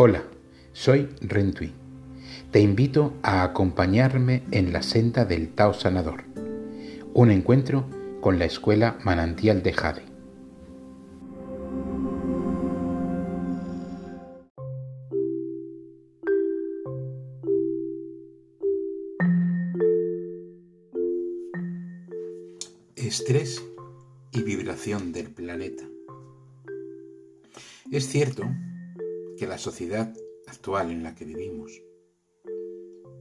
Hola, soy Rentui. Te invito a acompañarme en la senda del Tao Sanador, un encuentro con la escuela Manantial de Jade. Estrés y vibración del planeta. Es cierto que la sociedad actual en la que vivimos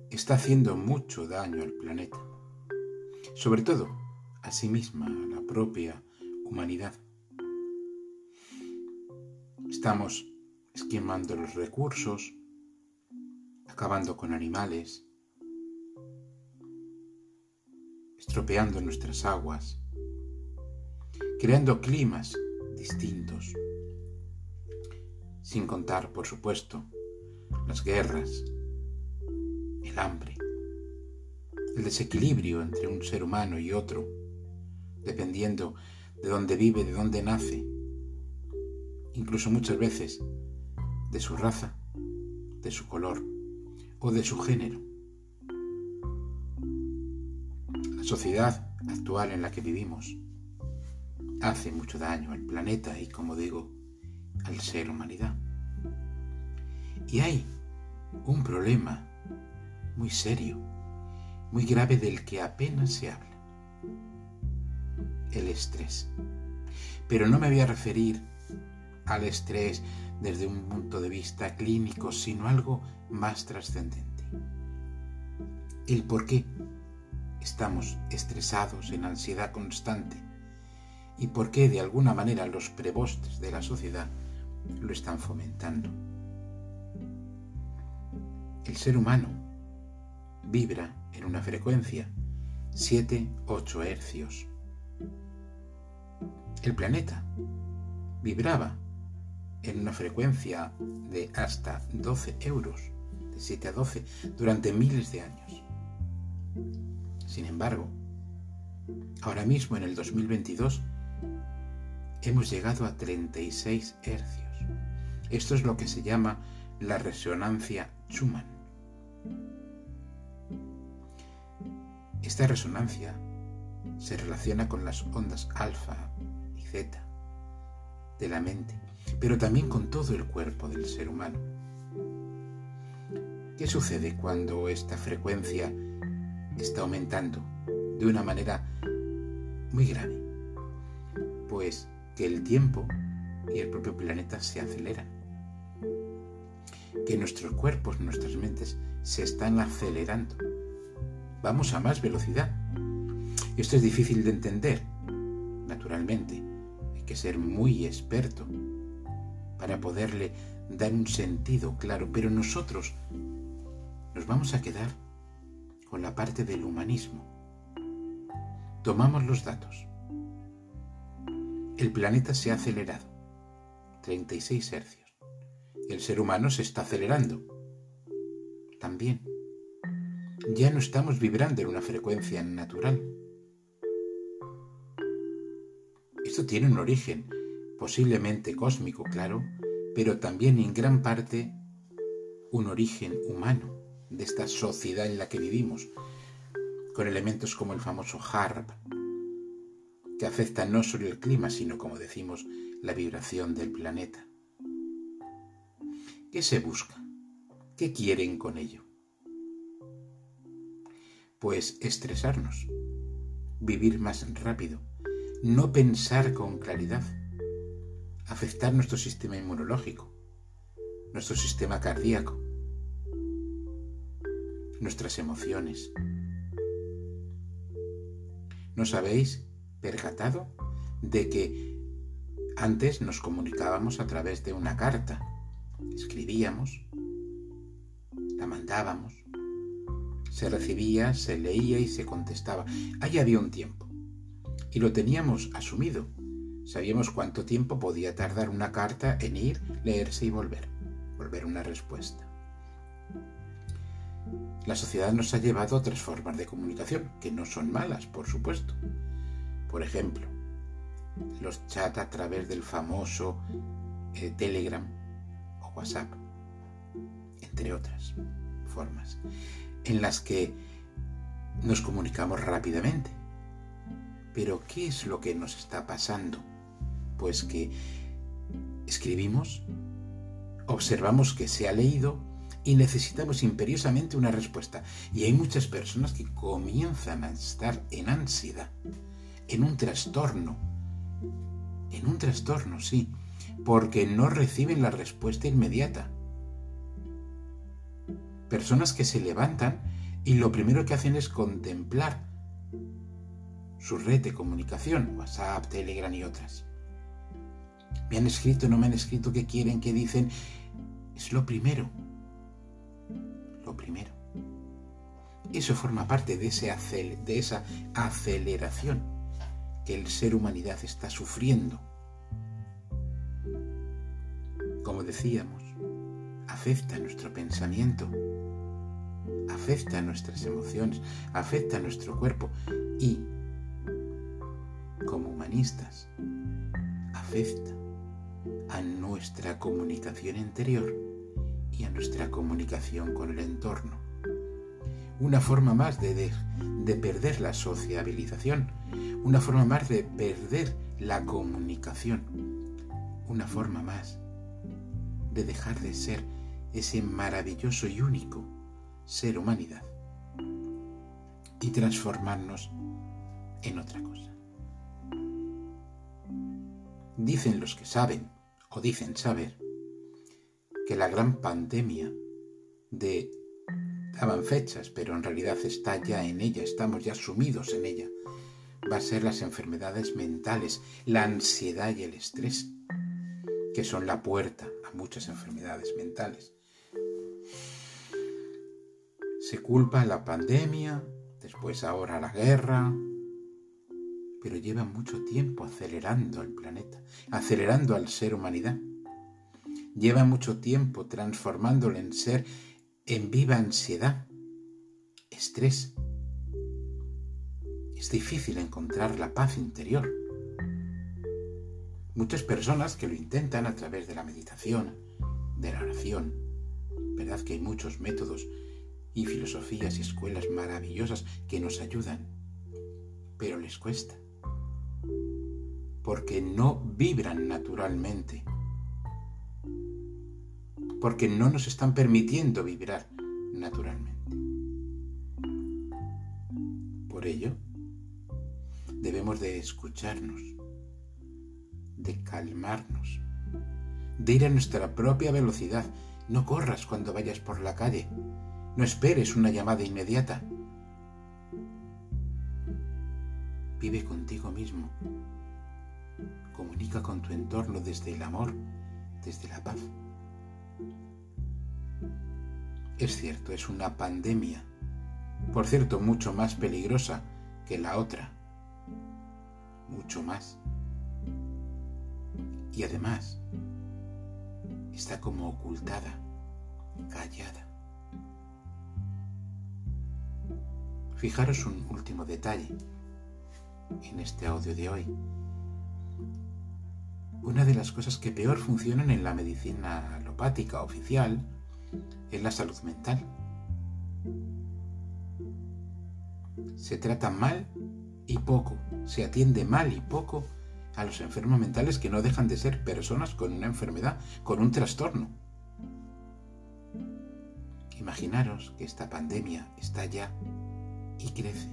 está haciendo mucho daño al planeta, sobre todo a sí misma, a la propia humanidad. Estamos esquimando los recursos, acabando con animales, estropeando nuestras aguas, creando climas distintos sin contar, por supuesto, las guerras, el hambre, el desequilibrio entre un ser humano y otro, dependiendo de dónde vive, de dónde nace, incluso muchas veces de su raza, de su color o de su género. La sociedad actual en la que vivimos hace mucho daño al planeta y, como digo, al ser humanidad. Y hay un problema muy serio, muy grave del que apenas se habla. El estrés. Pero no me voy a referir al estrés desde un punto de vista clínico, sino algo más trascendente. El por qué estamos estresados en ansiedad constante y por qué de alguna manera los prebostes de la sociedad lo están fomentando. El ser humano vibra en una frecuencia 7-8 hercios. El planeta vibraba en una frecuencia de hasta 12 euros, de 7 a 12, durante miles de años. Sin embargo, ahora mismo en el 2022 hemos llegado a 36 hercios. Esto es lo que se llama la resonancia Schumann. Esta resonancia se relaciona con las ondas alfa y zeta de la mente, pero también con todo el cuerpo del ser humano. ¿Qué sucede cuando esta frecuencia está aumentando de una manera muy grave? Pues que el tiempo y el propio planeta se aceleran que nuestros cuerpos, nuestras mentes se están acelerando. Vamos a más velocidad. Esto es difícil de entender, naturalmente. Hay que ser muy experto para poderle dar un sentido claro, pero nosotros nos vamos a quedar con la parte del humanismo. Tomamos los datos. El planeta se ha acelerado. 36 hercios el ser humano se está acelerando. También. Ya no estamos vibrando en una frecuencia natural. Esto tiene un origen, posiblemente cósmico, claro, pero también en gran parte un origen humano de esta sociedad en la que vivimos, con elementos como el famoso HARP, que afecta no solo el clima, sino, como decimos, la vibración del planeta. ¿Qué se busca? ¿Qué quieren con ello? Pues estresarnos, vivir más rápido, no pensar con claridad, afectar nuestro sistema inmunológico, nuestro sistema cardíaco, nuestras emociones. ¿Nos habéis percatado de que antes nos comunicábamos a través de una carta? Escribíamos, la mandábamos, se recibía, se leía y se contestaba. Ahí había un tiempo. Y lo teníamos asumido. Sabíamos cuánto tiempo podía tardar una carta en ir, leerse y volver. Volver una respuesta. La sociedad nos ha llevado a otras formas de comunicación, que no son malas, por supuesto. Por ejemplo, los chats a través del famoso eh, Telegram WhatsApp. entre otras formas, en las que nos comunicamos rápidamente. Pero ¿qué es lo que nos está pasando? Pues que escribimos, observamos que se ha leído y necesitamos imperiosamente una respuesta. Y hay muchas personas que comienzan a estar en ansiedad, en un trastorno, en un trastorno, sí, porque no reciben la respuesta inmediata. Personas que se levantan y lo primero que hacen es contemplar su red de comunicación, WhatsApp, Telegram y otras. Me han escrito, no me han escrito, qué quieren, qué dicen. Es lo primero lo primero. Eso forma parte de, ese de esa aceleración que el ser humanidad está sufriendo. Decíamos, afecta nuestro pensamiento, afecta nuestras emociones, afecta nuestro cuerpo y, como humanistas, afecta a nuestra comunicación interior y a nuestra comunicación con el entorno. Una forma más de, de, perder la sociabilización, una forma más de perder la comunicación, una forma más de dejar de ser ese maravilloso y único ser humanidad y transformarnos en otra cosa. Dicen los que saben o dicen saber que la gran pandemia de daban fechas, pero en realidad está ya en ella, estamos ya sumidos en ella. Va a ser las enfermedades mentales, la ansiedad y el estrés, que son la puerta a muchas enfermedades mentales. Se culpa la pandemia, después ahora la guerra, pero lleva mucho tiempo acelerando al planeta, acelerando al ser humanidad. Lleva mucho tiempo transformándolo en ser en viva ansiedad, estrés. Es difícil encontrar la paz interior. Muchas personas que lo intentan a través de la meditación, de la oración, verdad que hay muchos métodos y filosofías y escuelas maravillosas que nos ayudan, pero les cuesta, porque no vibran naturalmente. Porque no nos están permitiendo vibrar naturalmente. Por ello, debemos de escucharnos, de calmarnos, de ir a nuestra propia velocidad. No corras cuando vayas por la calle, no esperes una llamada inmediata. Vive contigo mismo. Comunica con tu entorno desde el amor, desde la paz. Es cierto, es una pandemia, por cierto, mucho más peligrosa que la otra, mucho más. Y además, está como ocultada, callada. Fijaros un último detalle en este audio de hoy. Una de las cosas que peor funcionan en la medicina alopática oficial es la salud mental. Se trata mal y poco, se atiende mal y poco a los enfermos mentales que no dejan de ser personas con una enfermedad, con un trastorno. Imaginaros que esta pandemia está ya y crece.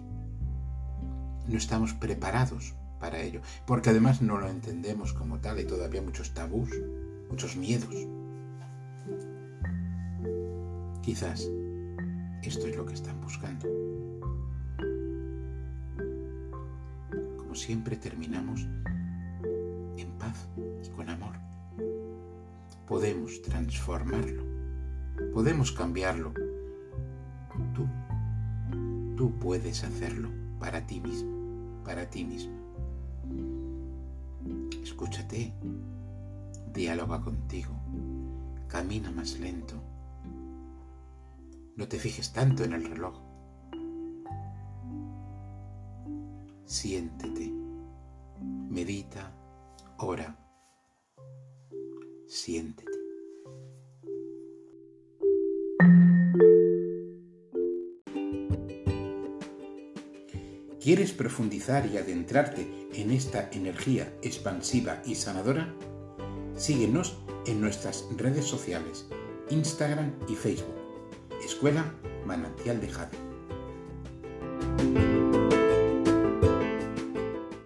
No estamos preparados para ello, porque además no lo entendemos como tal, y todavía muchos tabús, muchos miedos. Quizás esto es lo que están buscando. Como siempre terminamos Podemos transformarlo, podemos cambiarlo. Tú, tú puedes hacerlo para ti mismo, para ti mismo. Escúchate, dialoga contigo, camina más lento no te fijes tanto en el reloj. Siéntete, medita, ora, siéntete. ¿Quieres profundizar y adentrarte en esta energía expansiva y sanadora? Síguenos en nuestras redes sociales, Instagram y Facebook. Escuela Manantial de Jade.